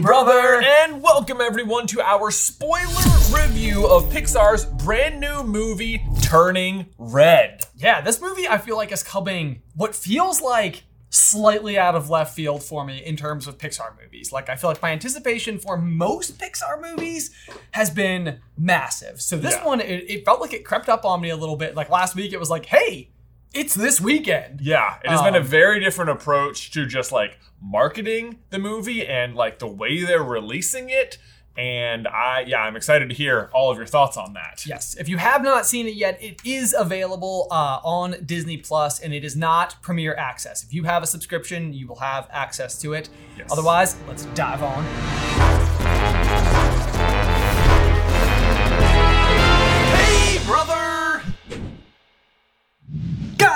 brother! And welcome everyone to our spoiler review of Pixar's brand new movie, Turning Red. Yeah, this movie I feel like is coming what feels like slightly out of left field for me in terms of Pixar movies. Like I feel like my anticipation for most Pixar movies has been massive. So this Yeah. one it, it felt like it crept up on me a little bit. Like last week it was like, "Hey, it's this weekend." Yeah, it has been a Um, very different approach to just like marketing the movie and like the way they're releasing it. And I, yeah, I'm excited to hear all of your thoughts on that. Yes, if you have not seen it yet, it is available uh, on Disney Plus, and it is not Premiere Access. If you have a subscription, you will have access to it. Yes. Otherwise, let's dive on.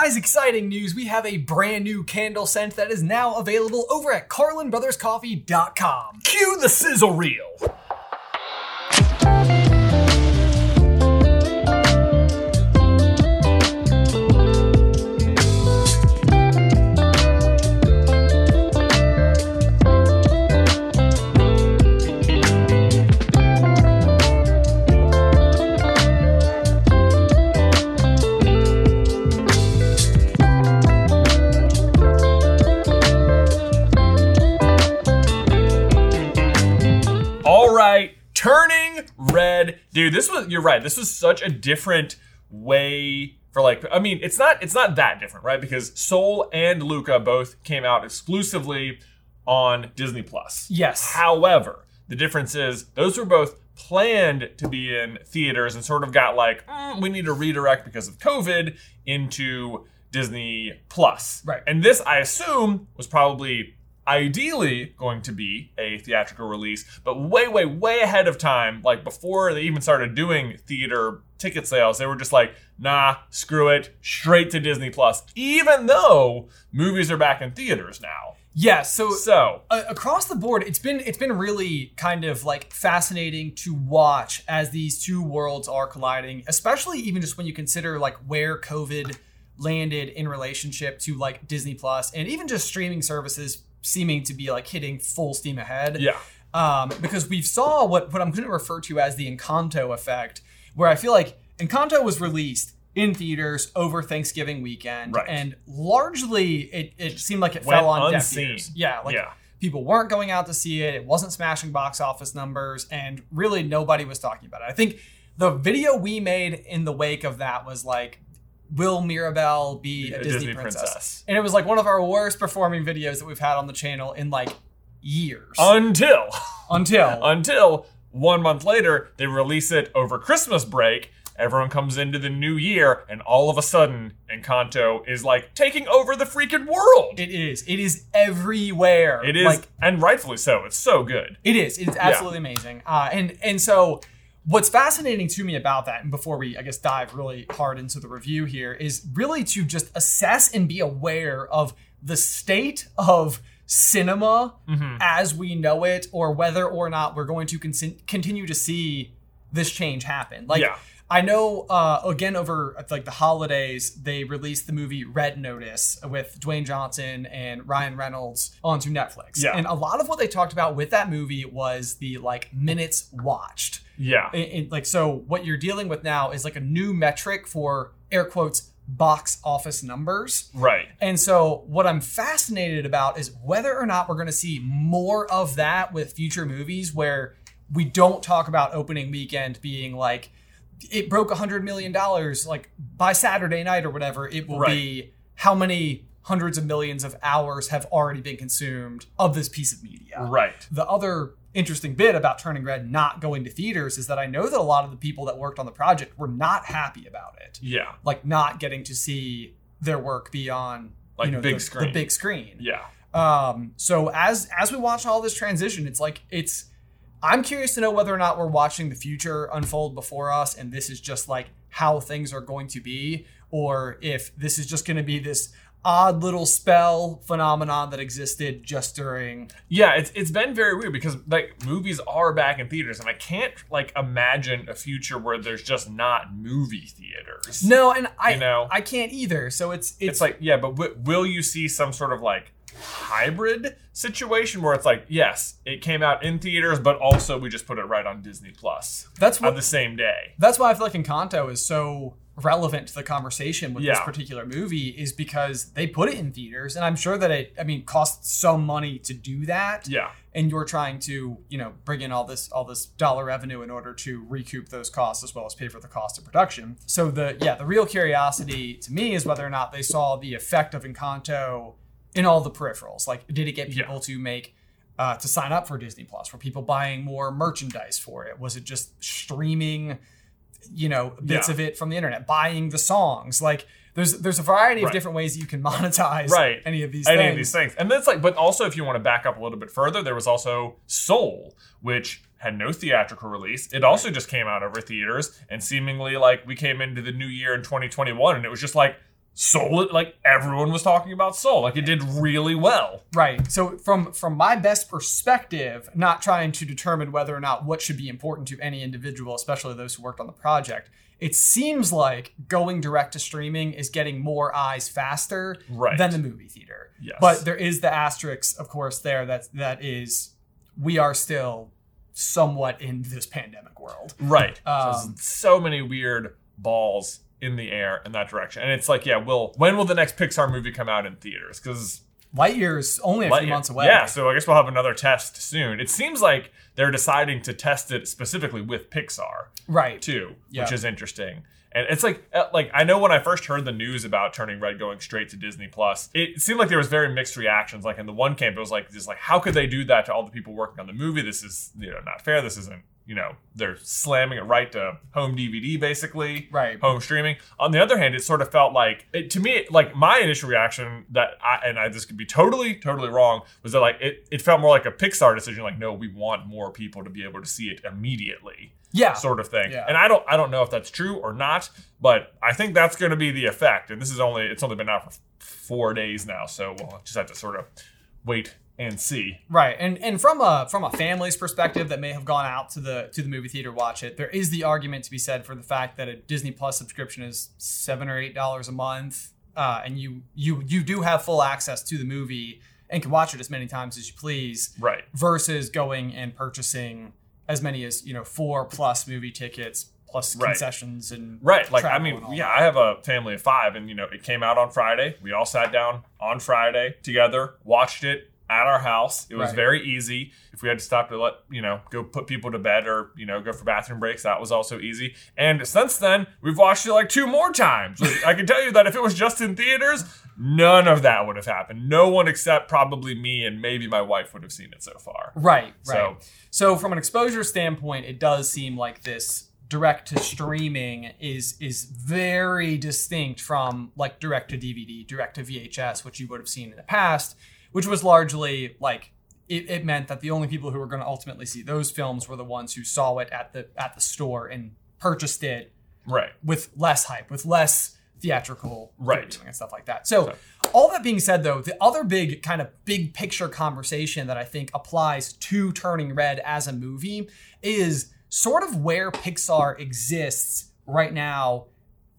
Guys, exciting news! We have a brand new candle scent that is now available over at CarlinBrothersCoffee.com. Cue the sizzle reel. Turning red, dude. This was you're right. This was such a different way for like. I mean, it's not it's not that different, right? Because Soul and Luca both came out exclusively on Disney Plus. Yes. However, the difference is those were both planned to be in theaters and sort of got like "Mm, we need to redirect because of COVID into Disney Plus. Right. And this, I assume, was probably ideally going to be a theatrical release, but way, way, way ahead of time, like before they even started doing theater ticket sales, they were just like, nah, screw it, straight to Disney Plus, even though movies are back in theaters now. Yeah, so So, uh, across the board it's been it's been really kind of like fascinating to watch as these two worlds are colliding especially even just when you consider like where covid landed in relationship to like disney plus and even just streaming services seeming to be like hitting full steam ahead yeah. um, because we saw what what I'm going to refer to as the Encanto effect, where I feel like Encanto was released in theaters over Thanksgiving weekend, Right. and largely it, it seemed like it Went fell on unseen. deaf ears. Yeah, like Yeah. people weren't going out to see it. It wasn't smashing box office numbers, and really nobody was talking about it. I think the video we made in the wake of that was like. Will Mirabel be a, A Disney, Disney princess? princess. And it was like one of our worst performing videos that we've had on the channel in like years. Until. Until until one month later they release it over Christmas break. Everyone comes into the new year, and all of a sudden, Encanto is like taking over the freaking world. It is. It is everywhere. it is, Like and rightfully so. It's so good. it is. It's absolutely amazing. Uh, and and so what's fascinating to me about that, and before we I guess dive really hard into the review here, is really to just assess and be aware of the state of cinema Mm-hmm. as we know it, or whether or not we're going to con- continue to see this change happen. Like. Yeah. I know, uh, again, over like the holidays, they released the movie Red Notice with Dwayne Johnson and Ryan Reynolds onto Netflix. Yeah. And a lot of what they talked about with that movie was the like minutes watched. Yeah, In- in- like, so what you're dealing with now is like a new metric for air quotes box office numbers. right. And so, what I'm fascinated about is whether or not we're going to see more of that with future movies where we don't talk about opening weekend being like, it broke a $100 million, like by Saturday night or whatever. It will be how many hundreds of millions of hours have already been consumed of this piece of media. Right. The other interesting bit about Turning Red not going to theaters is that I know that a lot of the people that worked on the project were not happy about it Yeah. like not getting to see their work beyond Like you know, big the, screen. the big screen. Yeah. Um, so as as we watch all this transition, it's like it's. I'm curious to know whether or not we're watching the future unfold before us, and this is just like how things are going to be, or if this is just going to be this odd little spell phenomenon that existed just during. Yeah, it's it's been very weird because like movies are back in theaters, and I can't like imagine a future where there's just not movie theaters. No, and I You know? I can't either. So it's it's, It's like yeah, but w- will you see some sort of like hybrid situation where it's like, yes, it came out in theaters, but also we just put it right on Disney Plus That's on the same day. That's why I feel like Encanto is so relevant to the conversation with this particular movie is because they put it in theaters, and I'm sure that it. I mean, costs some money to do that. Yeah. and you're trying to you know bring in all this all this dollar revenue in order to recoup those costs as well as pay for the cost of production so the yeah the real curiosity to me is whether or not they saw the effect of encanto in all the peripherals like did it get Yeah. people to make uh, to sign up for disney plus were people buying more merchandise for it was it just streaming you know bits Yeah. of it from the internet buying the songs like there's there's a variety of Right. different ways that you can monetize Right. any of these any things of these things. And that's like, but also if you want to back up a little bit further, there was also Soul, which had no theatrical release. It also just came out over theaters, and seemingly like we came into the new year in 2021, and it was just like Soul. Like everyone was talking about Soul. Like it did really well. Right. So from from my best perspective, not trying to determine whether or not what should be important to any individual, especially those who worked on the project, it seems like going direct to streaming is getting more eyes faster Right. than the movie theater. Yes. But there is the asterisk, of course, there that that is we are still somewhat in this pandemic world. Right. Um, so, so many weird balls in the air in that direction, and it's like, yeah, well, when will the next Pixar movie come out in theaters? Because Lightyear is only a few Lightyear- months away. Yeah, so I guess we'll have another test soon. It seems like they're deciding to test it specifically with Pixar Right. too, Yeah. which is interesting. And it's like, uh, like I know when I first heard the news about Turning Red going straight to Disney Plus, it seemed like there was very mixed reactions. Like in the one camp, it was like, just like, how could they do that to all the people working on the movie? This is, you know, not fair. This isn't, you know, they're slamming it right to home DVD basically Right. home streaming. On the other hand, it sort of felt like it, to me, like my initial reaction that I and I this could be totally, totally wrong, was that like it, it felt more like a Pixar decision, like no, we want more people to be able to see it immediately, Yeah. sort of thing. Yeah. And I don't I don't know if that's true or not, but I think that's going to be the effect. And this is only it's only been out for four days now, so we'll just have to sort of wait and see. Right, and and from a from a family's perspective that may have gone out to the to the movie theater watch it, there is the argument to be said for the fact that a Disney Plus subscription is seven or eight dollars a month, uh, and you you you do have full access to the movie and can watch it as many times as you please, Right. versus going and purchasing as many as you know four plus movie tickets plus Right. concessions and Right. Like, I mean, yeah, that. I have a family of five, and, you know, it came out on Friday. We all sat down on Friday together, watched it at our house. It was Right. very easy. If we had to stop to let, you know, go put people to bed or, you know, go for bathroom breaks, that was also easy. And since then, we've watched it like two more times. Like, I can tell you that if it was just in theaters, none of that would have happened. No one except probably me and maybe my wife would have seen it so far. Right, So- right. So, from an exposure standpoint, it does seem like this direct to streaming is is very distinct from like direct to DVD, direct to VHS, which you would have seen in the past, which was largely like it, it meant that the only people who were going to ultimately see those films were the ones who saw it at the at the store and purchased it Right. with less hype, with less theatrical Right. and stuff like that. So, all that being said, though, the other big kind of big picture conversation that I think applies to Turning Red as a movie is sort of where Pixar exists right now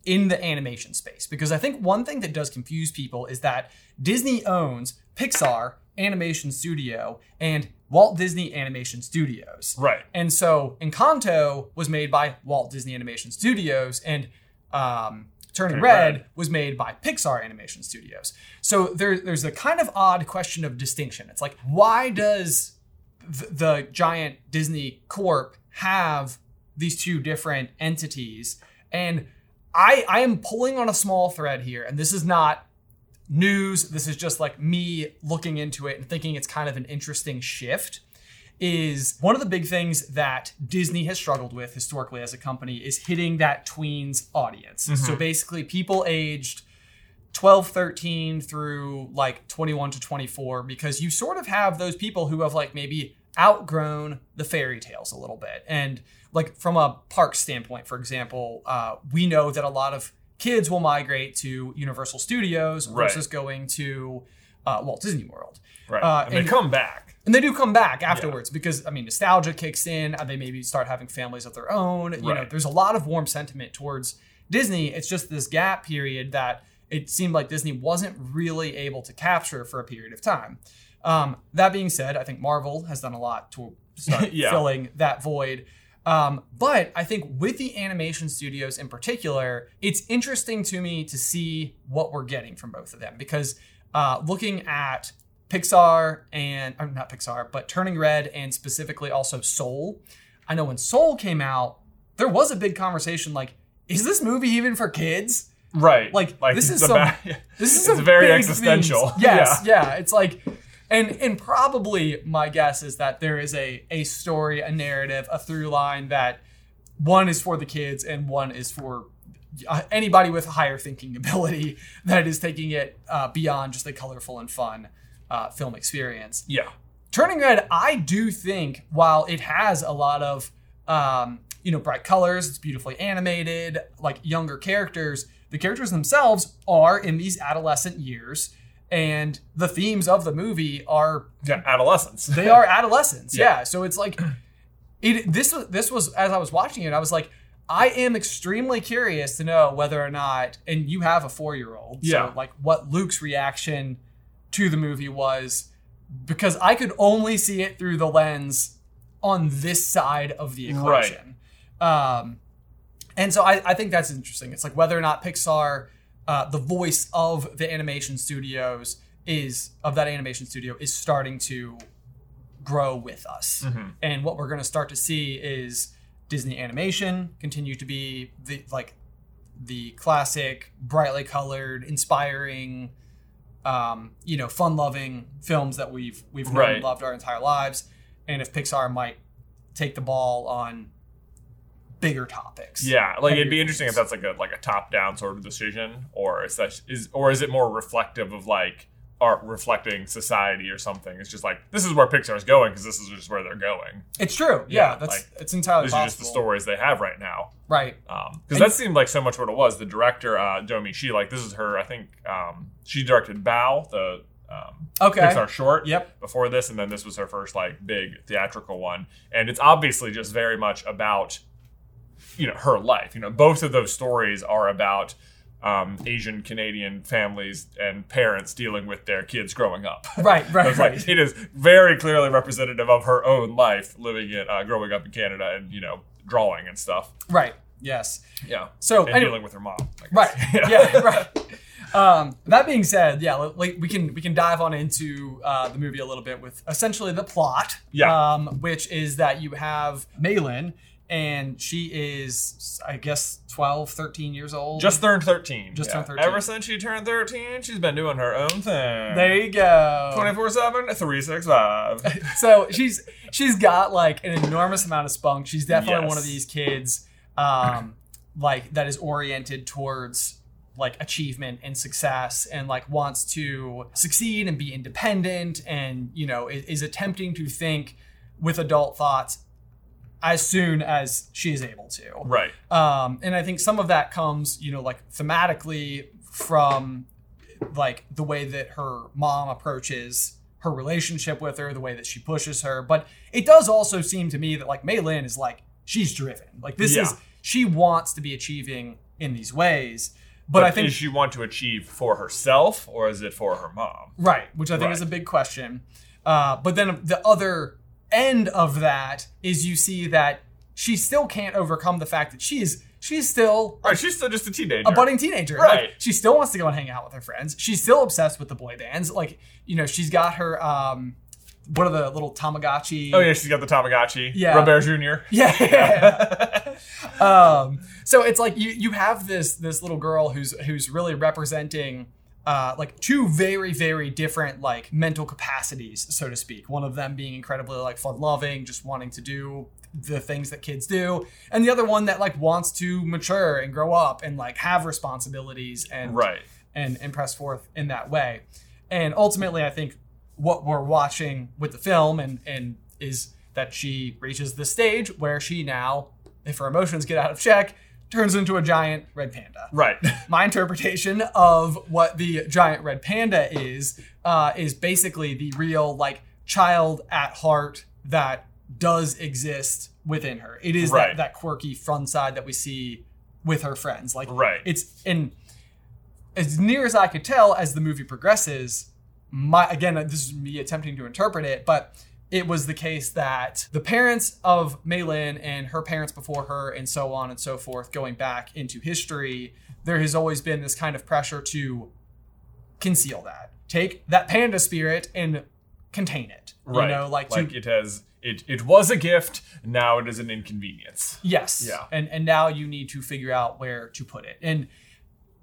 in the animation space. Because I think one thing that does confuse people is that Disney owns Pixar Animation Studio and Walt Disney Animation Studios. Right. And so Encanto was made by Walt Disney Animation Studios, and um, Turning Turning Red, Red. was made by Pixar Animation Studios. So there, there's a kind of odd question of distinction. It's like, why does th- the giant Disney Corp have these two different entities? And I, I am pulling on a small thread here, and this is not news. This is just like me looking into it and thinking it's kind of an interesting shift. Is one of the big things that Disney has struggled with historically as a company is hitting that tweens audience. So basically, people aged 12, 13 through like 21 to 24, because you sort of have those people who have like maybe outgrown the fairy tales a little bit. And like from a park standpoint, for example, uh, we know that a lot of kids will migrate to Universal Studios Right. versus going to uh, Walt Disney World. Right. Uh, and, they come back. And they do come back afterwards because I mean nostalgia kicks in. and They maybe start having families of their own. You know, there's a lot of warm sentiment towards Disney. It's just this gap period that it seemed like Disney wasn't really able to capture for a period of time. Um, that being said, I think Marvel has done a lot to start Yeah. filling that void. Um, but I think with the animation studios in particular, it's interesting to me to see what we're getting from both of them because uh, looking at Pixar and or not Pixar, but Turning Red and specifically also Soul. I know when Soul came out, there was a big conversation like, is this movie even for kids? Right. Like, this is some- This is It's very existential. themes. Yes, yeah. It's like, and and probably my guess is that there is a a story, a narrative, a through line that one is for the kids and one is for anybody with higher thinking ability that is taking it uh, beyond just a colorful and fun uh, film experience. yeah. Turning Red, I do think while it has a lot of um, you know bright colors, it's beautifully animated, like younger characters. The characters themselves are in these adolescent years, and the themes of the movie are Yeah. Adolescence. they are adolescents. Yeah. Yeah. So it's like it. This was this was as I was watching it, I was like, I am extremely curious to know whether or not, and you have a four year old, Yeah. so like what Luke's reaction to the movie was, because I could only see it through the lens on this side of the Right. equation. Um, and so I, I think that's interesting. It's like whether or not Pixar, uh, the voice of the animation studios is of that animation studio is starting to grow with us. Mhm. And what we're going to start to see is Disney animation continue to be the like the classic, brightly colored, inspiring, um, you know, fun-loving films that we've we've known Right. and loved our entire lives. And if Pixar might take the ball on bigger topics, Yeah, like it'd be interesting if that's like a like a top down sort of decision, or is that is or is it more reflective of like art reflecting society or something? It's just like this is where Pixar's going because this is just where they're going. it's true. Yeah, Yeah, that's like, it's entirely These possible. are just the stories they have right now. right? Because And- that seemed like so much what it was. The director, uh, Domee she like this is her. I think um, she directed Bao the um, Okay. Pixar short. Yep. Before this, and then this was her first like big theatrical one, and it's obviously just very much about, you know, her life. You know, both of those stories are about um, Asian Canadian families and parents dealing with their kids growing up. Right, right, It's like, right. it is very clearly representative of her own life, living it, uh, growing up in Canada, and you know, drawing and stuff. Right. Yes. Yeah. So and anyway- dealing with her mom. Right. Yeah. Yeah. right. Um, that being said, yeah, like we can we can dive on into uh, the movie a little bit with essentially the plot. Yeah. Um, which is that you have Meilin, and she is, I guess, 12, 13 years old. Just turned 13. Just yeah. turned 13. Ever since she turned 13, she's been doing her own thing. there you go. 24 7, 365. so she's she's got like an enormous amount of spunk. She's definitely Yes. one of these kids, um, like that is oriented towards like achievement and success, and like wants to succeed and be independent, and you know is, is attempting to think with adult thoughts as soon as she is able to. right. Um, and I think some of that comes, you know, like thematically from like the way that her mom approaches her relationship with her, the way that she pushes her. But it does also seem to me that like Mei Lin is like she's driven. Like this Yeah. is she wants to be achieving in these ways. But, I think does she want to achieve for herself or is it for her mom? Right, which I think Right. is a big question. Uh, but then the other end of that is you see that she still can't overcome the fact that she's she's still Right, she's still just a teenager. a budding teenager. Right. Like, she still wants to go and hang out with her friends. She's still obsessed with the boy bands. Like, you know, she's got her um what are the little Tamagotchi? Oh, yeah, she's got the Tamagotchi. Yeah. Robert Jr. Yeah. um, so it's like you you have this this little girl who's who's really representing uh, like two very very different like mental capacities, so to speak. One of them being incredibly like fun loving, just wanting to do the things that kids do, and the other one that like wants to mature and grow up and like have responsibilities and Right. and and press forth in that way. And ultimately, I think what we're watching with the film and and is that she reaches the stage where she now, if her emotions get out of check, turns into a giant red panda. Right. My interpretation of what the giant red panda is uh, is basically the real like child at heart that does exist within her. It is Right. that, that quirky fun side that we see with her friends. Like Right. it's and as near as I could tell, as the movie progresses, my again, this is me attempting to interpret it, but it was the case that the parents of Meilin and her parents before her, and so on and so forth, going back into history, there has always been this kind of pressure to conceal that. Take that panda spirit and contain it. Right. You know, like, like to it has it it was a gift, now it is an inconvenience. yes, Yeah. and and now you need to figure out where to put it. And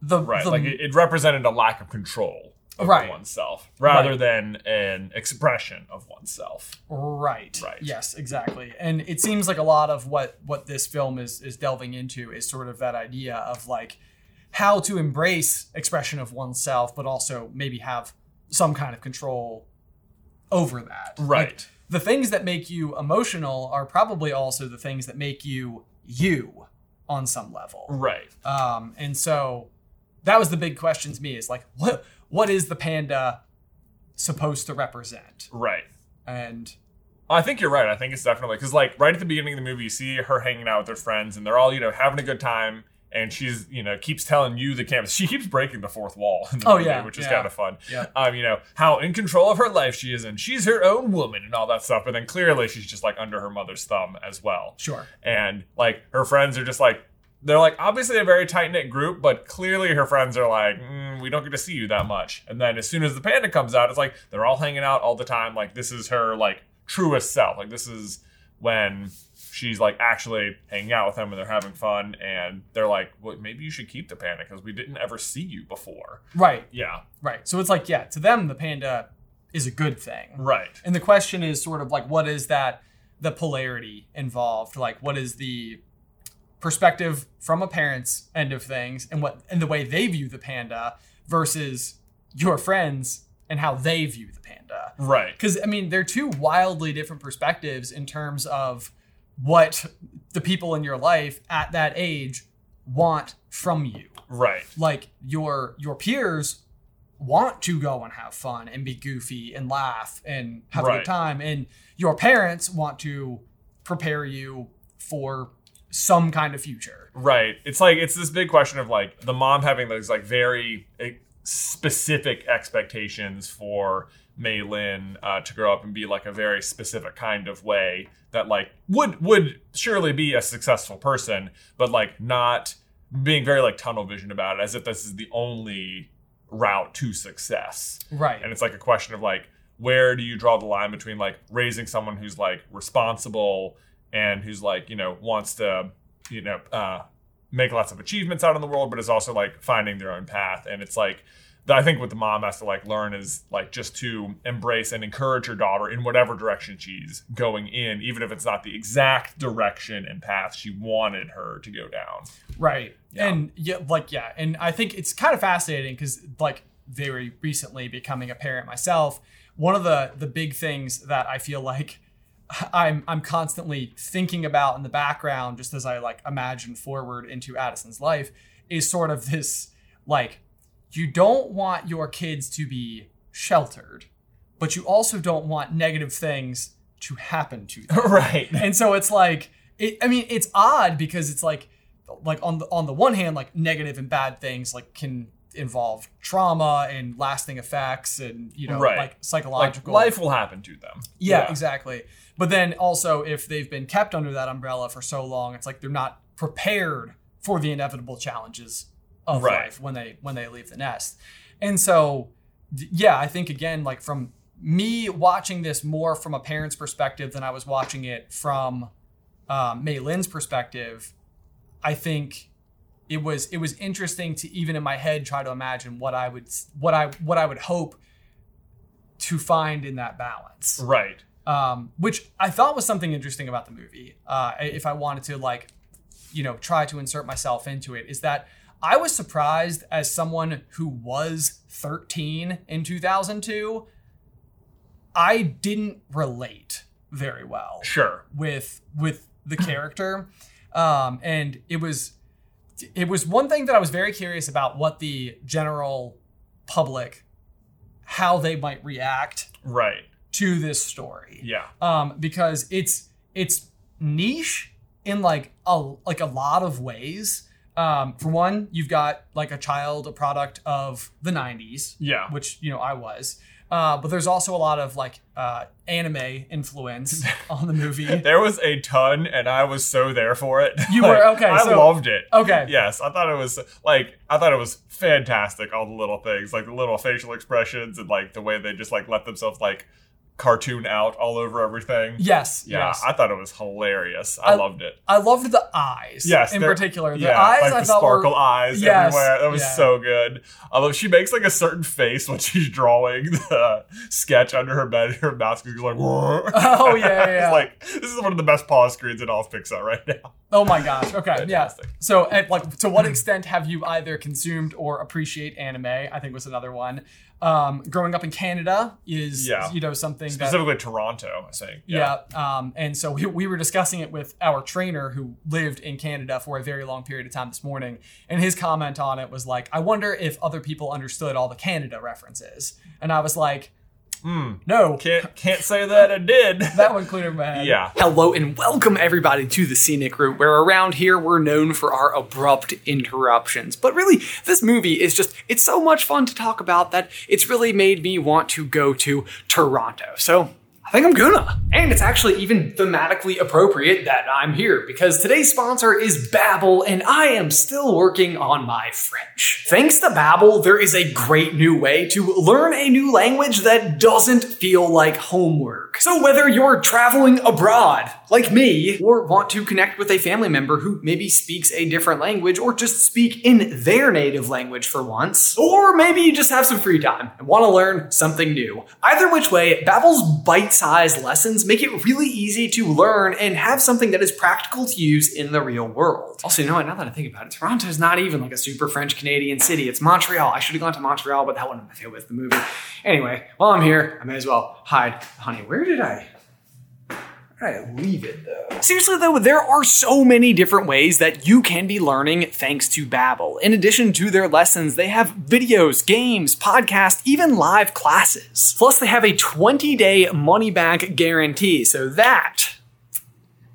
the Right. the, like it, it represented a lack of control over Right. oneself rather Right. than an expression of oneself. Right. Right. Yes, exactly. And it seems like a lot of what what this film is is delving into is sort of that idea of like how to embrace expression of oneself, but also maybe have some kind of control over that. Right. Like, the things that make you emotional are probably also the things that make you you on some level. Right. Um, and so that was the big question to me is like what what is the panda supposed to represent? Right. And I think you're right. I think it's definitely because, like, right at the beginning of the movie, you see her hanging out with her friends, and they're all, you know, having a good time. And she's, you know, keeps telling you the campus. She keeps breaking the fourth wall. In the Oh, movie, yeah, which is yeah. kind of fun. Yeah. Um, you know how in control of her life she is, and she's her own woman, and all that stuff. But then clearly she's just like under her mother's thumb as well. sure. and like her friends are just like they're like obviously a very tight knit group, but clearly her friends are like, mm, we don't get to see you that much. And then as soon as the panda comes out, it's like they're all hanging out all the time. Like this is her like truest self. Like this is when she's like actually hanging out with them and they're having fun. And they're like, well, maybe you should keep the panda because we didn't ever see you before. Right. Yeah, Right. So it's like, yeah, to them, the panda is a good thing. right, And the question is sort of like, what is that, the polarity involved? Like, what is the perspective from a parent's end of things and what, and the way they view the panda versus your friends and how they view the panda? right, Because, I mean, they're two wildly different perspectives in terms of what the people in your life at that age want from you. Right, like your your peers want to go and have fun and be goofy and laugh and have a good time and your parents want to prepare you for some kind of future Right. It's like it's this big question of like the mom having those like very eh, specific expectations for Mei Lin uh, to grow up and be like a very specific kind of way that like would would surely be a successful person, but like not being very like tunnel vision about it as if this is the only route to success. right And it's like a question of like, where do you draw the line between like raising someone who's like responsible and who's like, you know, wants to, you know, uh, make lots of achievements out in the world, but is also like finding their own path. And it's like, I think what the mom has to like learn is like just to embrace and encourage her daughter in whatever direction she's going in, even if it's not the exact direction and path she wanted her to go down. right Yeah. and yeah like yeah and i think it's kind of fascinating because like very recently becoming a parent myself one of the the big things that i feel like i'm i'm constantly thinking about in the background just as i like imagine forward into addison's life is sort of this like you don't want your kids to be sheltered but you also don't want negative things to happen to them right. and so it's like it, i mean it's odd because it's like like on the on the one hand like negative and bad things like can involve trauma and lasting effects and you know Right. like Like psychological life will happen to them. yeah, exactly but then also if they've been kept under that umbrella for so long it's like they're not prepared for the inevitable challenges of Right. life when they when they leave the nest and so yeah i think again like from me watching this more from a parent's perspective than i was watching it from um, Mei Lin's perspective, I think it was it was interesting to even in my head try to imagine what I would what I what I would hope to find in that balance, Right. Um, which I thought was something interesting about the movie. Uh, if I wanted to like, you know, try to insert myself into it, is that I was surprised as someone who was 13 in 2002. I didn't relate very well Sure. with with the character um and it was it was one thing that i was very curious about what the general public how they might react Right. To this story Yeah. um because it's it's niche in like a like a lot of ways Um, for one, you've got like a child, a product of the '90s, Yeah. which you know I was. Uh, but there's also a lot of like uh, anime influence on the movie. There was a ton, and I was so there for it. You Like, were? Okay, I so- loved it. Okay. Yes, I thought it was like I thought it was fantastic. All the little things, like the little facial expressions, and like the way they just like let themselves like cartoon out all over everything. Yes. Yeah, yes. I thought it was hilarious. I, I- loved it. I loved the eyes. Yes, in particular, the yeah, eyes like I the sparkle were eyes Yes, everywhere. That was yeah. so good. Although she makes like a certain face when she's drawing the sketch under her bed, her mouth is like, Oh, yeah, yeah, like this is one of the best pause screens in all of Pixar right now. Oh my gosh. Okay. Fantastic. Yeah. So, at, like, to what extent have you either consumed or appreciate anime? I think was another one. Um, growing up in Canada is, Yeah. you know, something that. Specifically Toronto, I think. Yeah. Um, and so we, we were discussing it with our trainer who lived in Canada for a very long period of time this morning. And his comment on it was like, I wonder if other people understood all the Canada references. And I was like, Hmm. no, Can't can't say that I did. that one cleared my head. yeah. Hello and welcome everybody to the Scenic Route, where around here we're known for our abrupt interruptions. But really, this movie is just, it's so much fun to talk about that it's really made me want to go to Toronto. So I think I'm gonna. And it's actually even thematically appropriate that I'm here because today's sponsor is Babbel and I am still working on my French. Thanks to Babbel, there is a great new way to learn a new language that doesn't feel like homework. So whether you're traveling abroad, like me, or want to connect with a family member who maybe speaks a different language or just speak in their native language for once, or maybe you just have some free time and want to learn something new. Either which way, Babbel's bite-sized lessons make it really easy to learn and have something that is practical to use in the real world. Also, you know what? Now that I think about it, Toronto's not even like a super French Canadian city. It's Montreal. I should have gone to Montreal, but that wouldn't have fit with the movie. Anyway, while I'm here, I may as well hide. Honey, where did I? I leave it though? Seriously though, there are so many different ways that you can be learning thanks to Babbel. In addition to their lessons, they have videos, games, podcasts, even live classes. Plus, they have a 20-day money-back guarantee, so that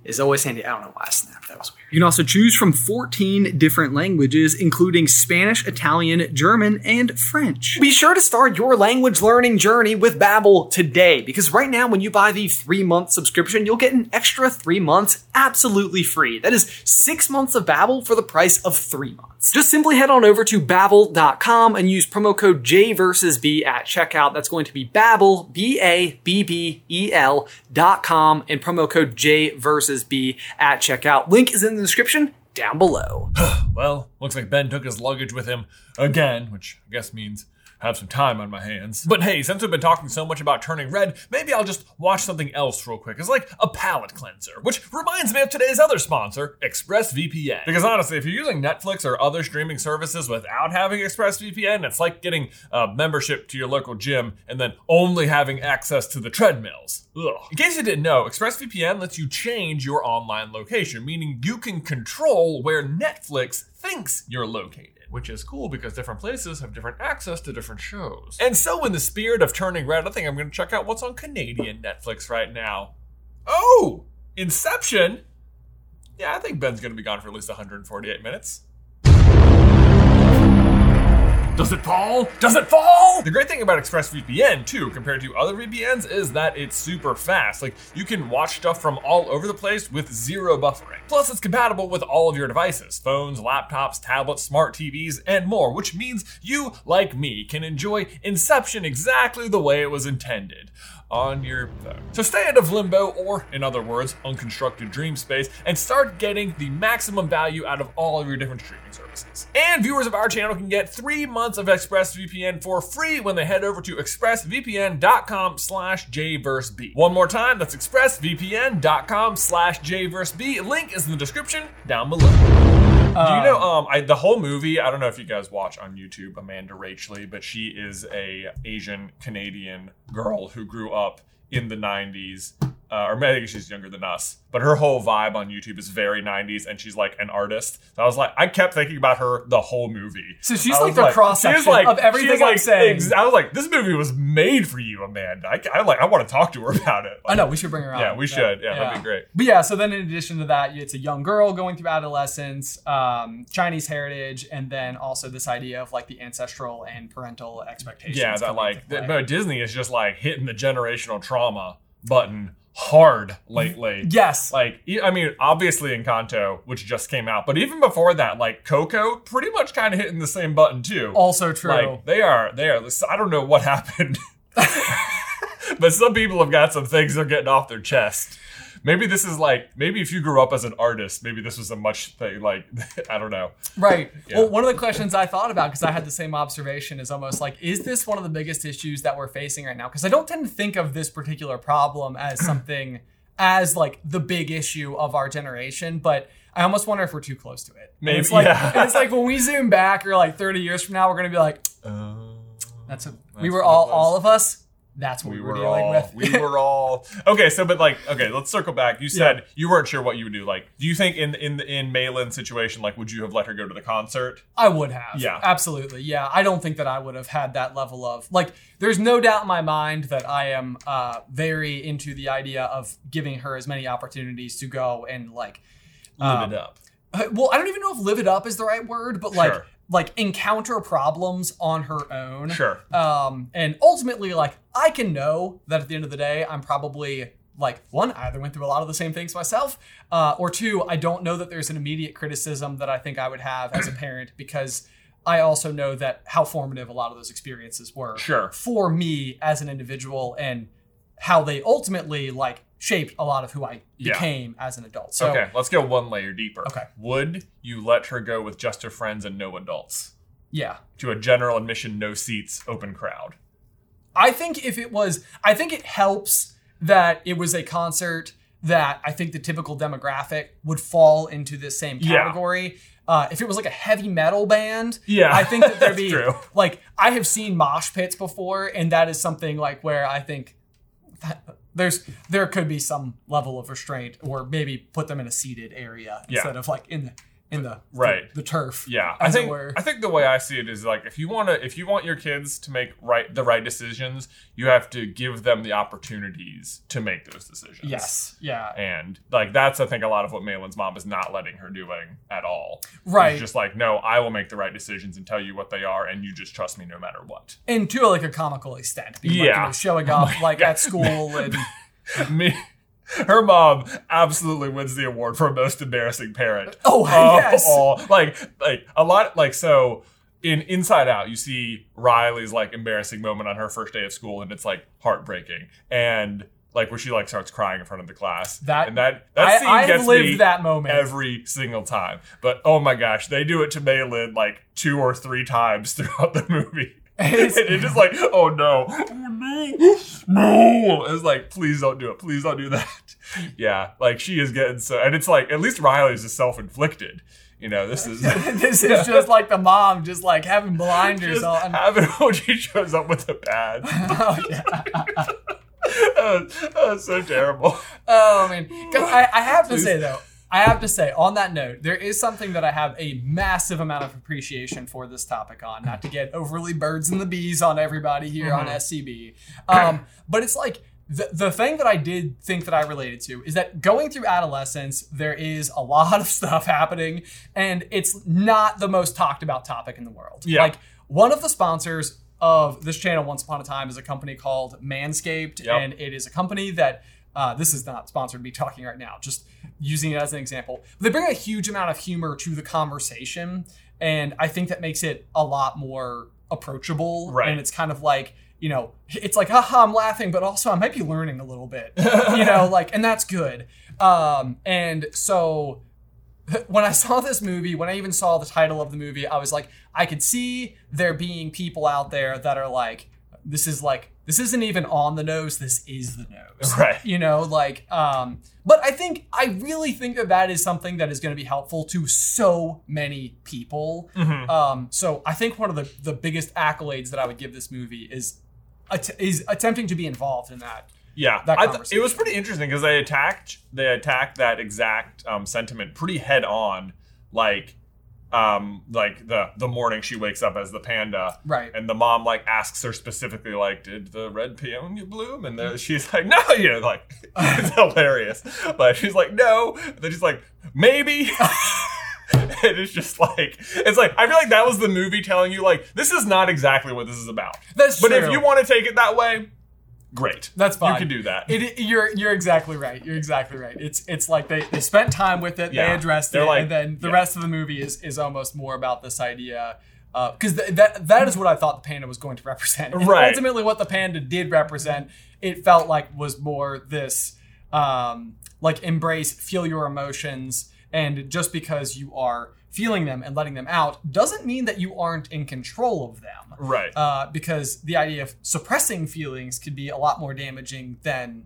is always handy. I don't know why I snapped. That was weird. You can also choose from 14 different languages, including Spanish, Italian, German, and French. Be sure to start your language learning journey with Babbel today, because right now, when you buy the three-month subscription, you'll get an extra three months absolutely free. That is six months of Babbel for the price of three months. Just simply head on over to babbel.com and use promo code J versus B at checkout. That's going to be Babbel, B-A-B-B-E-L dot com, and promo code J versus B at checkout. Link is in the description down below. Well, looks like Ben took his luggage with him again, which I guess means have some time on my hands. But hey, since we've been talking so much about turning red, maybe I'll just watch something else real quick. It's like a palate cleanser, which reminds me of today's other sponsor, ExpressVPN. Because honestly, if you're using Netflix or other streaming services without having ExpressVPN, it's like getting a membership to your local gym and then only having access to the treadmills. Ugh. In case you didn't know, ExpressVPN lets you change your online location, meaning you can control where Netflix thinks you're located. Which is cool because different places have different access to different shows. And so, in the spirit of turning red, I think I'm going to check out what's on Canadian Netflix right now. Oh, Inception. Yeah, I think Ben's going to be gone for at least 148 minutes. Does it fall? Does it fall? The great thing about ExpressVPN, too, compared to other VPNs, is that it's super fast. Like, you can watch stuff from all over the place with zero buffering. Plus, it's compatible with all of your devices phones, laptops, tablets, smart TVs, and more, which means you, like me, can enjoy Inception exactly the way it was intended on your phone. So stay out of limbo, or in other words, unconstructed dream space, and start getting the maximum value out of all of your different streaming services. And viewers of our channel can get three months of ExpressVPN for free when they head over to expressvpn.com slash jverseb. One more time, that's expressvpn.com slash jverseb. Link is in the description down below. Do you know um I, the whole movie? I don't know if you guys watch on YouTube Amanda Rach Lee, but she is a Asian Canadian girl who grew up in the '90s, uh, or maybe she's younger than us, but her whole vibe on YouTube is very 90s, and she's like an artist. So I was like, I kept thinking about her the whole movie. So she's like the cross she was section of everything I'm like, saying. ex- I was like, this movie was made for you, Amanda. I, I like, I want to talk to her about it. I know we should bring her on. Yeah, we should. Yeah, that'd be great. But yeah, so then in addition to that, it's a young girl going through adolescence, um, Chinese heritage, and then also this idea of like the ancestral and parental expectations. Yeah, that like, but Disney is just like hitting the generational trauma button hard lately. yes, Like, I mean, obviously Encanto, which just came out, but even before that, like Coco, pretty much kind of hitting the same button too. also true. Like they are, they are. I don't know what happened, but some people have got some things they're getting off their chest. Maybe this is like, maybe if you grew up as an artist, maybe this was a much thing. Like, I don't know. Right. Yeah. Well, one of the questions I thought about because I had the same observation is almost like, is this one of the biggest issues that we're facing right now? Because I don't tend to think of this particular problem as something as like the big issue of our generation, but I almost wonder if we're too close to it. And Maybe, it's like, yeah. it's like when we zoom back or like 30 years from now, we're gonna be like, uh, that's a, we were all all of us. That's what we, we were, dealing all, with. we were all okay. So, but like, okay, let's circle back. You said you weren't sure what you would do. Like, do you think in in in Meilin's situation, like, would you have let her go to the concert? I would have. Yeah. Absolutely. Yeah. I don't think that I would have had that level of like there's no doubt in my mind that I am uh very into the idea of giving her as many opportunities to go and like Live Um, it up. uh, well, I don't even know if live it up is the right word, but like Sure. Like encounter problems on her own. Sure. Um, and ultimately, like, I can know that at the end of the day, I'm probably like one, I either went through a lot of the same things myself, uh, or two, I don't know that there's an immediate criticism that I think I would have as a parent because I also know that how formative a lot of those experiences were Sure. for me as an individual and how they ultimately like shaped a lot of who I Yeah. became as an adult. So okay, let's go one layer deeper. Okay. Would you let her go with just her friends and no adults yeah. to a general admission, no seats, open crowd? I think if it was, I think it helps that it was a concert that I think the typical demographic would fall into this same Yeah. category. Uh, if it was like a heavy metal band, Yeah, I think that there'd be true. like I have seen mosh pits before, and that is something like where I think that there's there could be some level of restraint, or maybe put them in a seated area Yeah. instead of like in the in the Right. the, the turf. Yeah, I think were. I think the way I see it is like if you want to if you want your kids to make right the right decisions, you have to give them the opportunities to make those decisions. Yes. Yeah. And like that's I think a lot of what Meilin's mom is not letting her doing at all. Right. It's just like, no, I will make the right decisions and tell you what they are, and you just trust me no matter what. and to like a comical extent, being like, you Yeah. Oh know, showing up oh like at school and me her mom absolutely wins the award for most embarrassing parent Oh, of yes. all. like like a lot like so in inside out you see riley's like embarrassing moment on her first day of school and it's like heartbreaking and like where she like starts crying in front of the class That- and that that I, scene I've gets lived me that moment. every single time but oh my gosh they do it to Meilin like two or three times throughout the movie It's- and it's just like, oh no, oh no, no. It's like, please don't do it. Please don't do that. Yeah, like she is getting so, and it's like, at least Riley's just self inflicted. You know, this is this is just like the mom just like having blinders just on. having when she shows up with a badge. oh, yeah. oh, oh, so terrible. oh man, I, I have to Please. say though, I have to say on that note, there is something that I have a massive amount of appreciation for this topic on. Not to get overly birds and the bees on everybody here on SCB, um, but it's like. The, the thing that I did think that I related to is that going through adolescence, there is a lot of stuff happening, and it's not the most talked about topic in the world. Yeah. Like one of the sponsors of this channel once upon a time is a company called Manscaped, Yep. and it is a company that uh, this is not sponsored me talking right now, just using it as an example. They bring a huge amount of humor to the conversation, and I think that makes it a lot more approachable. Right. And it's kind of like, you know, it's like, haha, I'm laughing, but also I might be learning a little bit, you know, like, and that's good. Um, and so when I saw this movie, when I even saw the title of the movie, I was like, I could see there being people out there that are like, this is like, this isn't even on the nose, this is the nose. Right. You know, like, um, but I think, I really think that that is something that is going to be helpful to so many people. Mhm. Um, so I think one of the, the biggest accolades that I would give this movie is, att- is attempting to be involved in that. Yeah, that th- it was pretty interesting because they attacked they attacked that exact um, sentiment pretty head on, like um like the the morning she wakes up as the panda. Right. and the mom like asks her specifically like did the red peony bloom? And then she's like no you know like it's hilarious. But she's like no. And then she's like maybe. And it's just like it's like i feel like that was the movie telling you like this is not exactly what this is about. That's but true. if you want to take it that way great That's fine. you can do that It, you're you're exactly right. You're exactly right. It's it's like they, they spent time with it, they addressed They're it, like- and then the yeah. rest of the movie is is almost more about this idea. Because th- that that is what I thought the panda was going to represent. And Right. ultimately, what the panda did represent, it felt like was more this um, like embrace, feel your emotions, and just because you are feeling them and letting them out doesn't mean that you aren't in control of them right uh, because the idea of suppressing feelings could be a lot more damaging than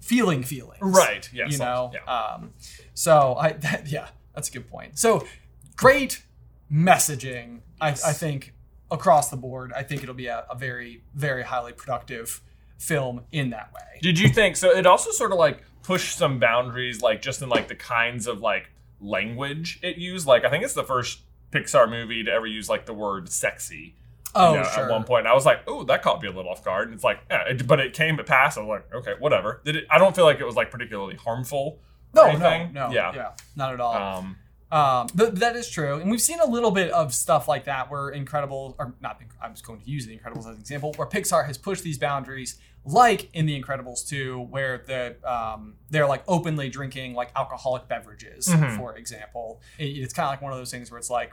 feeling feelings. right yes You know. yeah. Um, so I that, yeah, that's a good point. So great messaging. I, I think across the board. I think it'll be a, a very very highly productive film in that way. Did you think so? It also sort of like pushed some boundaries, like just in like the kinds of like language it used. Like I think it's the first Pixar movie to ever use like the word sexy. Oh you know, sure. At one point, and I was like, "Oh, that caught me a little off guard." And it's like, yeah, it, but it came to pass. I was like, "Okay, whatever." Did it? I don't feel like it was like particularly harmful. no, no, no, yeah. yeah, not at all. Um, Um, th- that is true, and we've seen a little bit of stuff like that where Incredible, or not, I was going to use the Incredibles as an example, where Pixar has pushed these boundaries, like in the Incredibles 2, where the um, they're like openly drinking like alcoholic beverages, Mhm. for example. It- it's kind of like one of those things where it's like,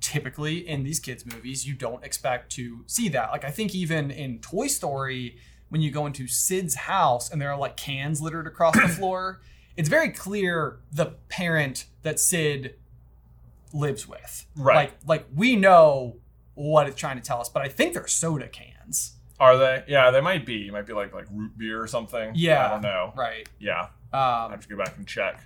typically in these kids' movies, you don't expect to see that. Like I think even in Toy Story, when you go into Sid's house and there are like cans littered across the floor, it's very clear the parent that Sid lives with. Right. Like like we know what it's trying to tell us, but I think they're soda cans. are they? Yeah, they might be. It might be like like root beer or something. Yeah. I don't know. Right. Yeah, I Um, have to go back and check.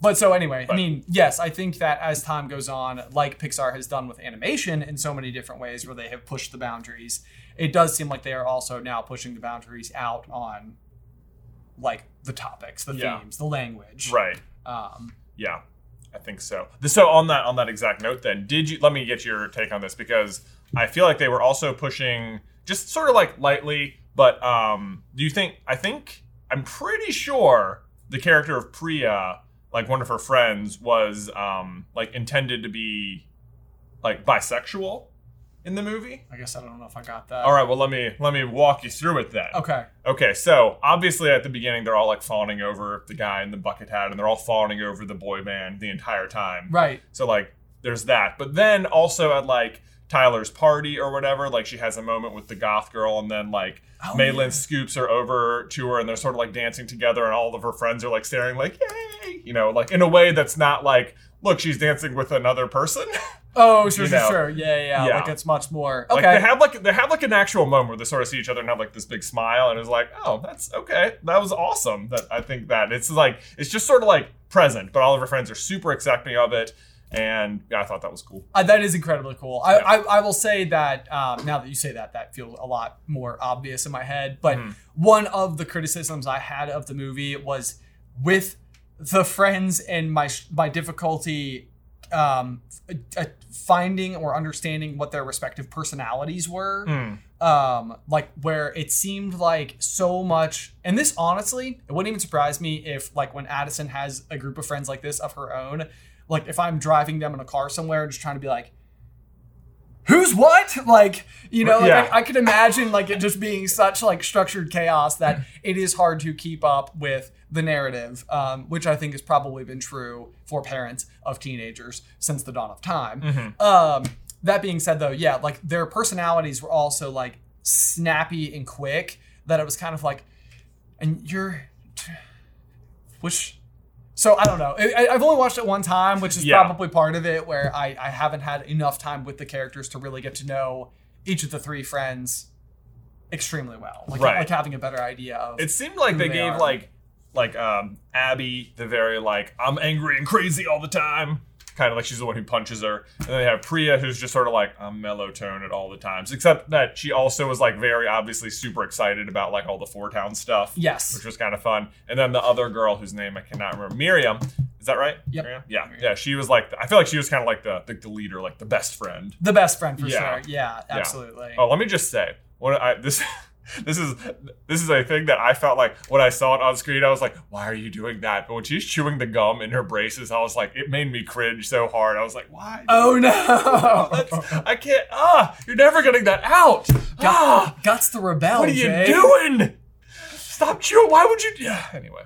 But so anyway, I mean, yes, I think that as time goes on, like Pixar has done with animation in so many different ways where they have pushed the boundaries, it does seem like they are also now pushing the boundaries out on like the topics, the Yeah. themes, the language. Right. Um, Yeah, I think so. So on that on that exact note, then did you? Let me get your take on this because I feel like they were also pushing just sort of like lightly. But um, do you think? I think I'm pretty sure the character of Priya, like one of her friends, was um like intended to be like bisexual in the movie. I guess I don't know if I got that. All right, well let me let me walk you through it then. Okay. Okay, so obviously at the beginning they're all like fawning over the guy in the bucket hat, and they're all fawning over the boy band the entire time. Right. So like there's that. But then also at like Tyler's party or whatever, like she has a moment with the goth girl and then like Oh, Meilin yeah. scoops her over to her and they're sort of like dancing together and all of her friends are like staring like yay you know like in a way that's not like look she's dancing with another person Oh, sure, You sure, know. sure. Yeah, yeah, Yeah. Like it's much more. like Okay. they have like they have like an actual moment where they sort of see each other and have like this big smile and it's like oh that's okay that was awesome that I think that it's like it's just sort of like present but all of her friends are super accepting of it and yeah I thought that was cool Uh, that is incredibly cool. I, Yeah. I, I will say that um, now that you say that, that feels a lot more obvious in my head. But Mhm. one of the criticisms I had of the movie was with the friends and my my difficulty um, uh, finding or understanding what their respective personalities were. Mm. um like where it seemed like so much and this honestly it wouldn't even surprise me if like when addison has a group of friends like this of her own like if i'm driving them in a car somewhere just trying to be like who's what like you know like Yeah. I, I could imagine like it just being such like structured chaos that it is hard to keep up with the narrative um, which i think has probably been true for parents of teenagers since the dawn of time Mhm. um, that being said, though, yeah, like their personalities were also like snappy and quick. That it was kind of like, and you're, which, so I don't know. I, I've only watched it one time, which is Yeah. probably part of it where I, I haven't had enough time with the characters to really get to know each of the three friends extremely well. Like, Right. like having a better idea of. It seemed like they they gave are. like like um Abby the very like I'm angry and crazy all the time kind of like she's the one who punches her. And then they have Priya, who's just sort of like a mellow tone at all the times, except that she also was like very obviously super excited about like all the Four Town stuff. Yes. which was kind of fun. And then the other girl whose name I cannot remember, Miriam. Is that right? Yep. Miriam? Yeah, yeah. She was like, I feel like she was kind of like the, the the leader, like the best friend. The best friend for Yeah. sure. Yeah, absolutely. Oh, let me just say, what I this this is this is a thing that I felt like when I saw it on screen, I was like, why are you doing that? But when she's chewing the gum in her braces, I was like, it made me cringe so hard. I was like, why? Oh That's- no! I can't. Ah, you're never getting that out. Ah, Guts the rebel. what are you Jay. doing? Stop chewing. Why would you? Yeah. Anyway,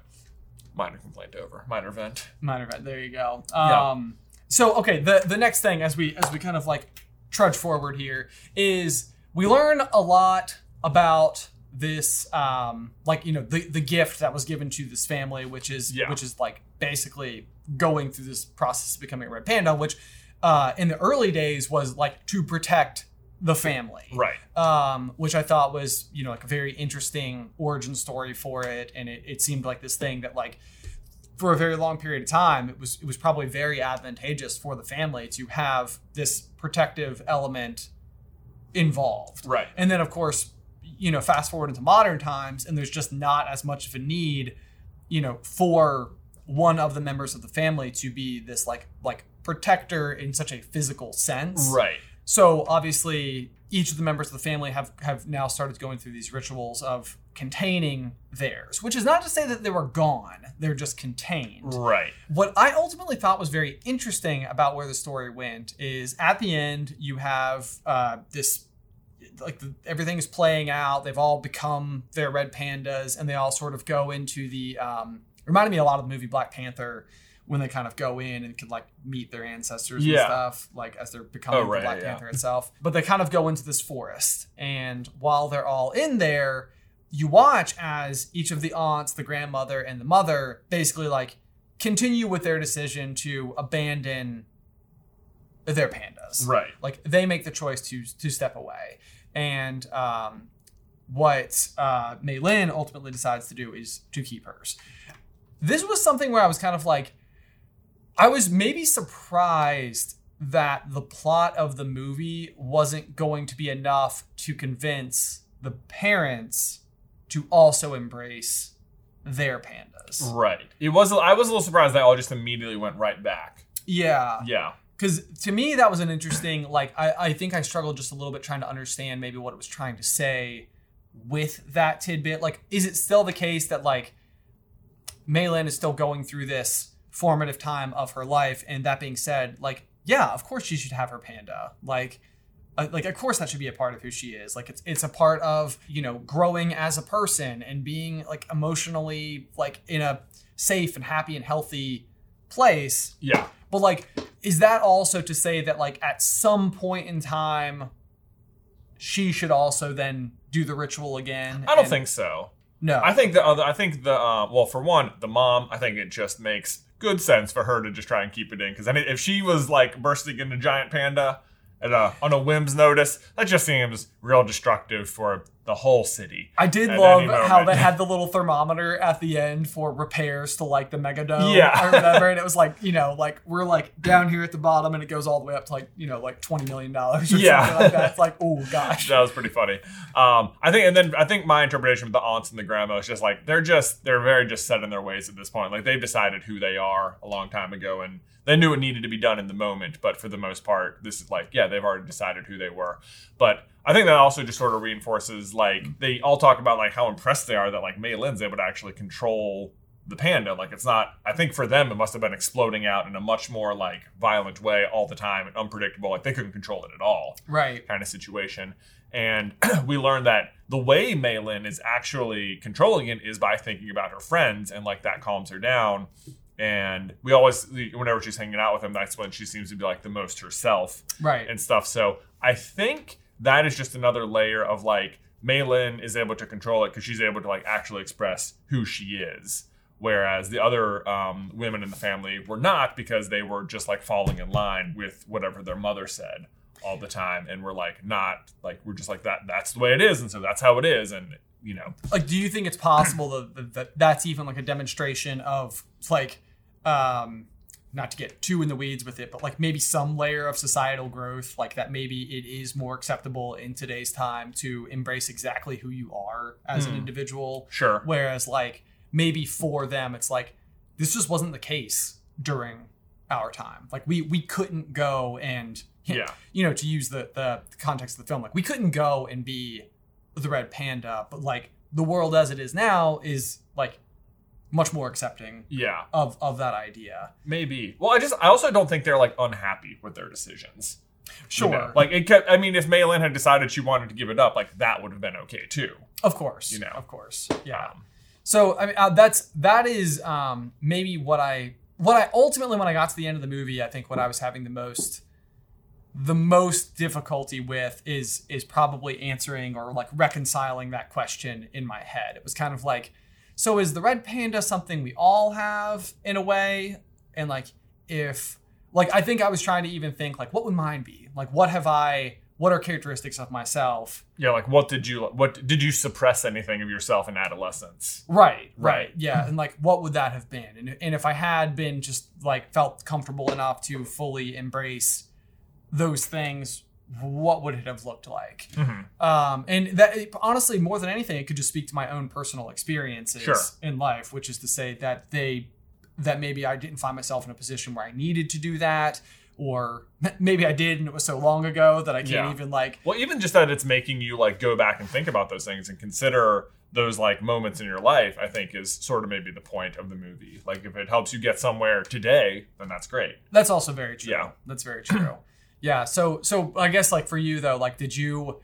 minor complaint over. Minor vent. Minor event. There you go. Yeah. Um, so okay, the the next thing as we as we kind of like trudge forward here is we learn a lot about this um like you know the the gift that was given to this family which is Yeah. which is like basically going through this process of becoming a red panda which uh in the early days was like to protect the family Right. um, which I thought was, you know, like a very interesting origin story for it, and it, it seemed like this thing that, like, for a very long period of time, it was it was probably very advantageous for the family to have this protective element involved. Right. And then, of course, you know, fast forward into modern times, and there's just not as much of a need, you know, for one of the members of the family to be this like like protector in such a physical sense. Right. So obviously, each of the members of the family have have now started going through these rituals of containing theirs, which is not to say that they were gone; they're just contained. Right. What I ultimately thought was very interesting about where the story went is at the end you have uh, this like the, everything is playing out. They've all become their red pandas, and they all sort of go into the. Um, reminded me a lot of the movie Black Panther when they kind of go in and could like meet their ancestors and stuff, like as they're becoming Oh, right, the Black yeah. Panther itself. But they kind of go into this forest, and while they're all in there, you watch as each of the aunts, the grandmother, and the mother basically like continue with their decision to abandon their pandas. Right. Like they make the choice to to step away, and um, what uh, Meilin ultimately decides to do is to keep hers. This was something where I was kind of like, I was maybe surprised that the plot of the movie wasn't going to be enough to convince the parents to also embrace their pandas. Right. It was. I was a little surprised they all just immediately went right back. Yeah. Yeah. Because to me that was an interesting like I, I think i struggled just a little bit trying to understand maybe what it was trying to say with that tidbit. Like is it still the case that like Meilin is still going through this formative time of her life? And that being said like yeah of course she should have her panda. Like uh, like of course that should be a part of who she is. Like it's it's a part of you know growing as a person and being like emotionally like in a safe and happy and healthy place. Yeah. but like, is that also to say that like at some point in time, she should also then do the ritual again? I don't think so. no. I think the other. I think the. Uh, well, for one, the mom. I think it just makes good sense for her to just try and keep it in because I mean, if she was like bursting into giant panda at a, on a whim's notice, that just seems real destructive for the whole city. I did love how they had the little thermometer at the end for repairs to like the megadome. Yeah. I remember, and it was like you know, like we're like down here at the bottom, and it goes all the way up to like you know, like twenty million dollars or Yeah. something like that. It's like, oh gosh, that was pretty funny. Um, I think, and then I think my interpretation of the aunts and the grandma is just like they're just they're very just set in their ways at this point. Like they've decided who they are a long time ago, and they knew it needed to be done in the moment. But for the most part, this is like yeah, they've already decided who they were. But I think that also just sort of reinforces like mm. they all talk about like how impressed they are that like Meilin's able to actually control the panda. Like it's not. I think for them it must have been exploding out in a much more like violent way all the time and unpredictable. Like they couldn't control it at all right? kind of situation. And we learned that the way Meilin is actually controlling it is by thinking about her friends, and like that calms her down. And we always, whenever she's hanging out with him, that's when she seems to be like the most herself Right. and stuff. So I think that is just another layer of like Meilin is able to control it because she's able to like actually express who she is. Whereas the other um, women in the family were not because they were just like falling in line with whatever their mother said all the time and we're like not like we're just like that that's the way it is and so that's how it is and you know like do you think it's possible that, that, that that's even like a demonstration of like um not to get too in the weeds with it, but like maybe some layer of societal growth, like that maybe it is more acceptable in today's time to embrace exactly who you are as an individual. Sure. Whereas like maybe for them it's like this just wasn't the case during our time. Like we we couldn't go and Yeah. you know, to use the the context of the film, like we couldn't go and be the red panda, but like the world as it is now is like much more accepting Yeah. of of that idea. Maybe. Well, I just I also don't think they're like unhappy with their decisions. you Sure. know? Like it kept I mean if Meilin had decided she wanted to give it up, like that would have been okay too. Of course, You know. of course, yeah. Um, So I mean, uh, that's that is um, maybe what I what I ultimately when I got to the end of the movie, I think what I was having the most the most difficulty with is is probably answering or like reconciling that question in my head. It was kind of like, so is the red panda something we all have in a way? And like if like I think I was trying to even think like what would mine be? Like what have I what are characteristics of myself yeah, like what did you what did you suppress anything of yourself in adolescence? Right, right, Right. yeah, and like, what would that have been? And, and if I had been just like felt comfortable enough to fully embrace those things, what would it have looked like? Mhm. Um, and that honestly, more than anything, it could just speak to my own personal experiences Sure. in life, which is to say that they that maybe I didn't find myself in a position where I needed to do that, or maybe I did and it was so long ago that I can't Yeah. even like Well, even just that it's making you like go back and think about those things and consider those like moments in your life, I think is sort of maybe the point of the movie. Like if it helps you get somewhere today, then that's great. That's also very true. Yeah. That's very true. Yeah. So so I guess like for you though, like did you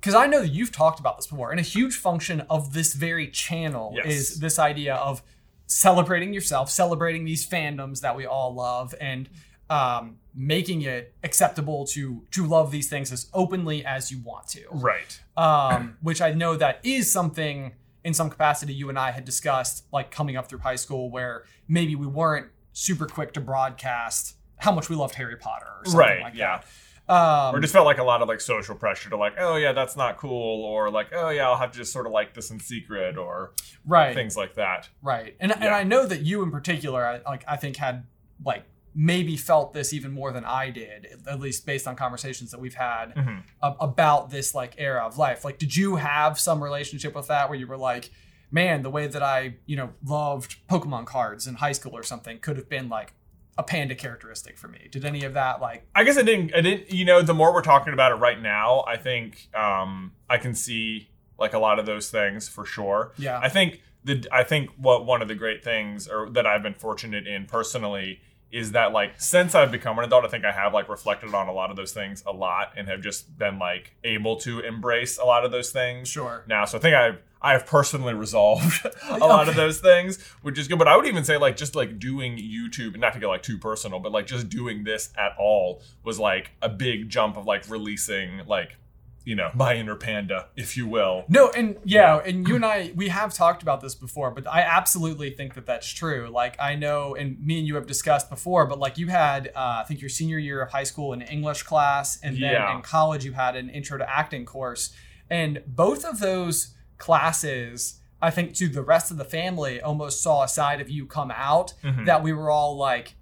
because I know that you've talked about this before, and a huge function of this very channel Yes. is this idea of celebrating yourself, celebrating these fandoms that we all love, and um, making it acceptable to to love these things as openly as you want to Right. um, which I know that is something in some capacity you and I had discussed, like coming up through high school, where maybe we weren't super quick to broadcast how much we loved Harry Potter or something Right, like yeah. that. Um, Or just felt like a lot of like social pressure to like, oh yeah, that's not cool, or like, oh yeah, I'll have to just sort of like this in secret, or right, things like that. right, and and I know that you in particular, I, like I think had like maybe felt this even more than I did, at least based on conversations that we've had Mhm. a- about this like era of life. Like, did you have some relationship with that where you were like, man, the way that I, you know, loved Pokemon cards in high school or something could have been like a panda characteristic for me? Did any of that like, I guess I didn't. I didn't. You know, the more we're talking about it right now, I think um, I can see like a lot of those things for sure. Yeah. I think the. I think what one of the great things, or that I've been fortunate in personally, is that like since I've become an adult, I think I have like reflected on a lot of those things a lot, and have just been like able to embrace a lot of those things. Sure. Now, so I think I've I have personally resolved a lot of those things, which is good. But I would even say like just like doing YouTube, not to get like too personal, but like just doing this at all was like a big jump of like releasing like you know my inner panda, if you will. No, and yeah, and you and I we have talked about this before, but I absolutely think that that's true. Like I know, and me and you have discussed before, but like you had, uh, I think your senior year of high school an English class, and then Yeah. in college you had an intro to acting course, and both of those classes, I think to the rest of the family, almost saw a side of you come out Mhm. that we were all like,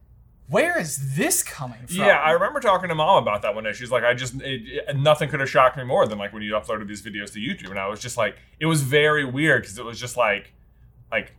where is this coming from? Yeah, I remember talking to mom about that one day. She's like, I just it, it- nothing could have shocked me more than like when you uploaded these videos to YouTube, and I was just like, it was very weird because it was just like, like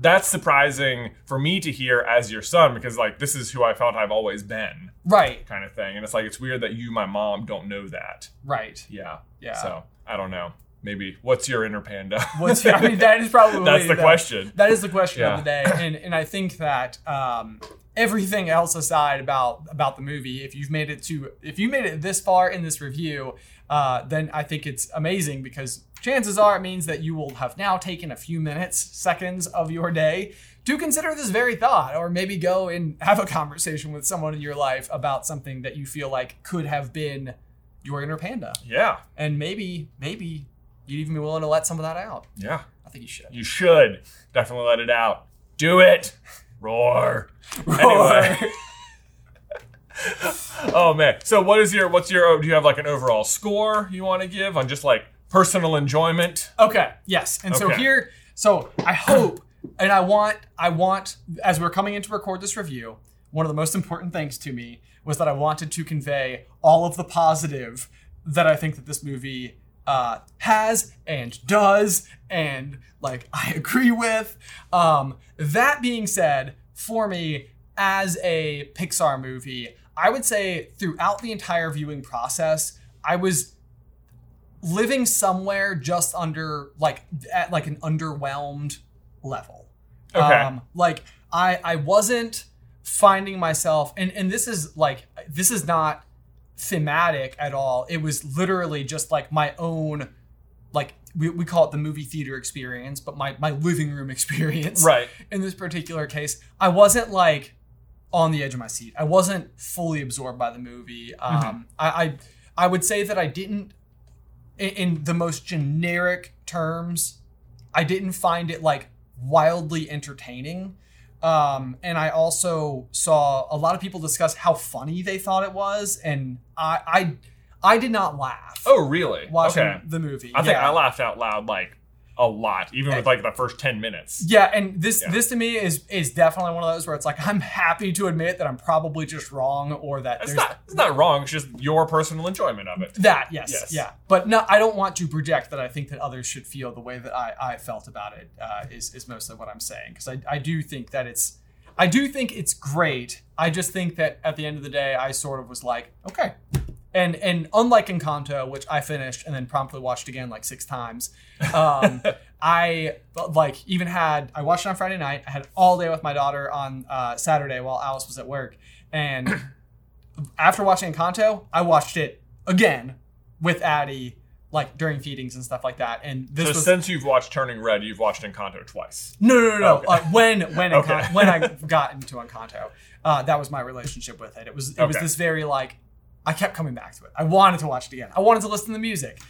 that's surprising for me to hear as your son because like this is who I felt I've always been, right, kind of thing. And it's like it's weird that you, my mom, don't know that. right, Yeah, yeah. So I don't know. Maybe what's your inner panda? What's I mean that is probably That's the that- question. That is the question Yeah. of the day, and and I think that um, everything else aside about about the movie, if you've made it to if you made it this far in this review, uh, then I think it's amazing because chances are it means that you will have now taken a few minutes, seconds of your day to consider this very thought, or maybe go and have a conversation with someone in your life about something that you feel like could have been your inner panda, Yeah, and maybe maybe you'd even be willing to let some of that out. yeah. I think you should. You should definitely let it out. Do it. Roar. Anyway. oh man. So what is your what's your do you have like an overall score you want to give on just like personal enjoyment? Okay. Yes. And so here, so I hope, and I want, I want, as we're coming in to record this review, one of the most important things to me was that I wanted to convey all of the positive that I think that this movie uh, has and does and like I agree with. Um, that being said, for me as a Pixar movie, I would say throughout the entire viewing process, I was living somewhere just under like at like an underwhelmed level. Okay. Um, like I I wasn't finding myself and and this is like this is not thematic at all. It was literally just like my own like we, we call it the movie theater experience, but my my living room experience. Right. In this particular case, I wasn't like on the edge of my seat. I wasn't fully absorbed by the movie. Um, I, I I would say that I didn't in, in the most generic terms, I didn't find it like wildly entertaining. Um, and I also saw a lot of people discuss how funny they thought it was, and I I, I did not laugh Oh, really? watching okay. the movie. I think Yeah. I laughed out loud like a lot, even with like the first ten minutes. Yeah, and this Yeah. this to me is is definitely one of those where it's like I'm happy to admit that I'm probably just wrong or that It's not. It's not wrong. It's just your personal enjoyment of it. that yes, Yes. yeah, but no, I don't want to project that I think that others should feel the way that I, I felt about it. Uh, is is mostly what I'm saying because I I do think that it's I do think it's great. I just think that at the end of the day, I sort of was like, okay. And and unlike Encanto, which I finished and then promptly watched again like six times, um, I like even had I watched it on Friday night. I had all day with my daughter on uh, Saturday while Alice was at work, and after watching Encanto, I watched it again with Addie, like during feedings and stuff like that. And this So was since you've watched Turning Red, you've watched Encanto twice. no, no, no, no. Okay. Uh, when when Okay. Encan- when I got into Encanto, uh, that was my relationship with it. It was it was this very like I kept coming back to it. I wanted to watch it again. I wanted to listen to the music.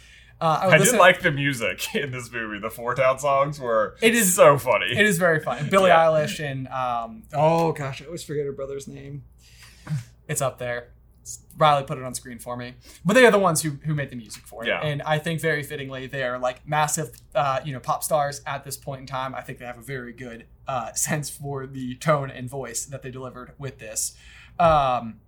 Uh, I, would I did listen- like the music in this movie. The Four Town songs were It is- so funny. It is very fun. Billie Yeah. Eilish and um, oh gosh, I always forget her brother's name. It's up there. Riley put it on screen for me, but they are the ones who who made the music for it, Yeah. and I think very fittingly they are like massive, uh, you know, pop stars at this point in time. I think they have a very good uh, sense for the tone and voice that they delivered with this. Um,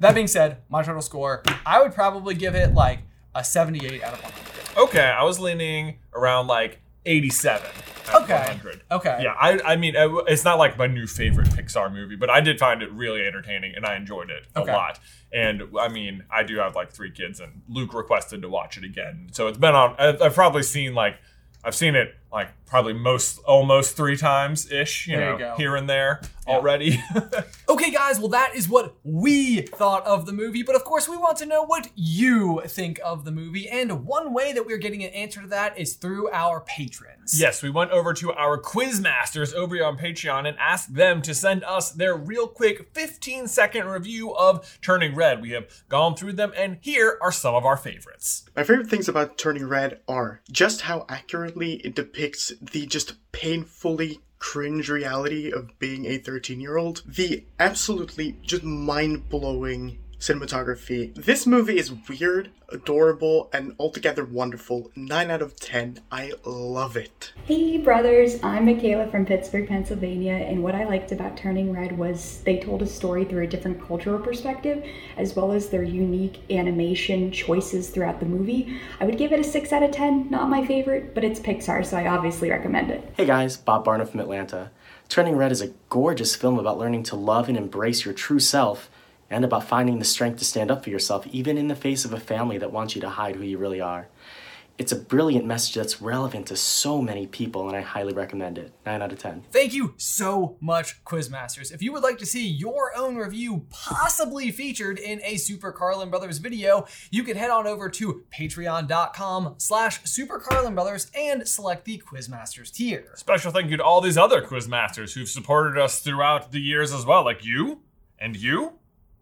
that being said, my total score, I would probably give it like a 78 out of 100. okay, I was leaning around like 87 out of Okay. 100. Okay. Yeah, I, I mean, it's not like my new favorite Pixar movie, but I did find it really entertaining and I enjoyed it a Okay. lot. And I mean, I do have like three kids, and Luke requested to watch it again. So it's been on, I've I've probably seen like, I've seen it like probably most, almost three times ish, you There know, go. here and there already. Okay, guys, well, that is what we thought of the movie, but of course, we want to know what you think of the movie, and one way that we're getting an answer to that is through our patrons. Yes, we went over to our quiz masters over on Patreon and asked them to send us their real quick 15 second review of Turning Red. We have gone through them, and here are some of our favorites. My favorite things about Turning Red are just how accurately it depicts the just painfully cringe reality of being a 13 year old, the absolutely just mind blowing cinematography. This movie is weird, adorable, and altogether wonderful. 9 out of 10. I love it. Hey brothers, I'm Michaela from Pittsburgh, Pennsylvania, and what I liked about Turning Red was they told a story through a different cultural perspective, as well as their unique animation choices throughout the movie. I would give it a 6 out of 10, not my favorite, but it's Pixar, so I obviously recommend it. Hey guys, Bob Barna from Atlanta. Turning Red is a gorgeous film about learning to love and embrace your true self and about finding the strength to stand up for yourself even in the face of a family that wants you to hide who you really are. It's a brilliant message that's relevant to so many people and I highly recommend it. 9 out of 10. Thank you so much, Quizmasters. If you would like to see your own review possibly featured in a Super Carlin Brothers video, you can head on over to patreon.com slash Super Carlin Brothers and select the Quizmasters tier. Special thank you to all these other quiz masters who've supported us throughout the years as well, like you and you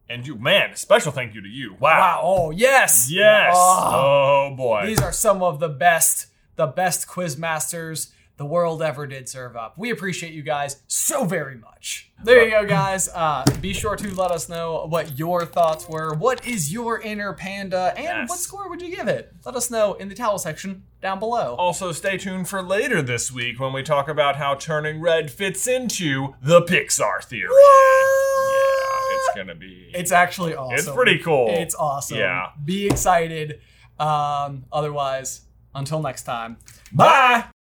and you. Man, special thank you to you. Wow. Wow, oh yes! Yes. Oh. Oh, boy. These are some of the best, the best quiz masters the world ever did serve up. We appreciate you guys so very much. There you go, guys. Uh, be sure to let us know what your thoughts were. What is your inner panda, and Yes. what score would you give it? Let us know in the towel section down below. Also, stay tuned for later this week when we talk about how Turning Red fits into the Pixar theory. Yeah. gonna be. It's actually awesome. It's pretty cool. It's awesome. Yeah. Be excited. Um, otherwise, until next time. Bye.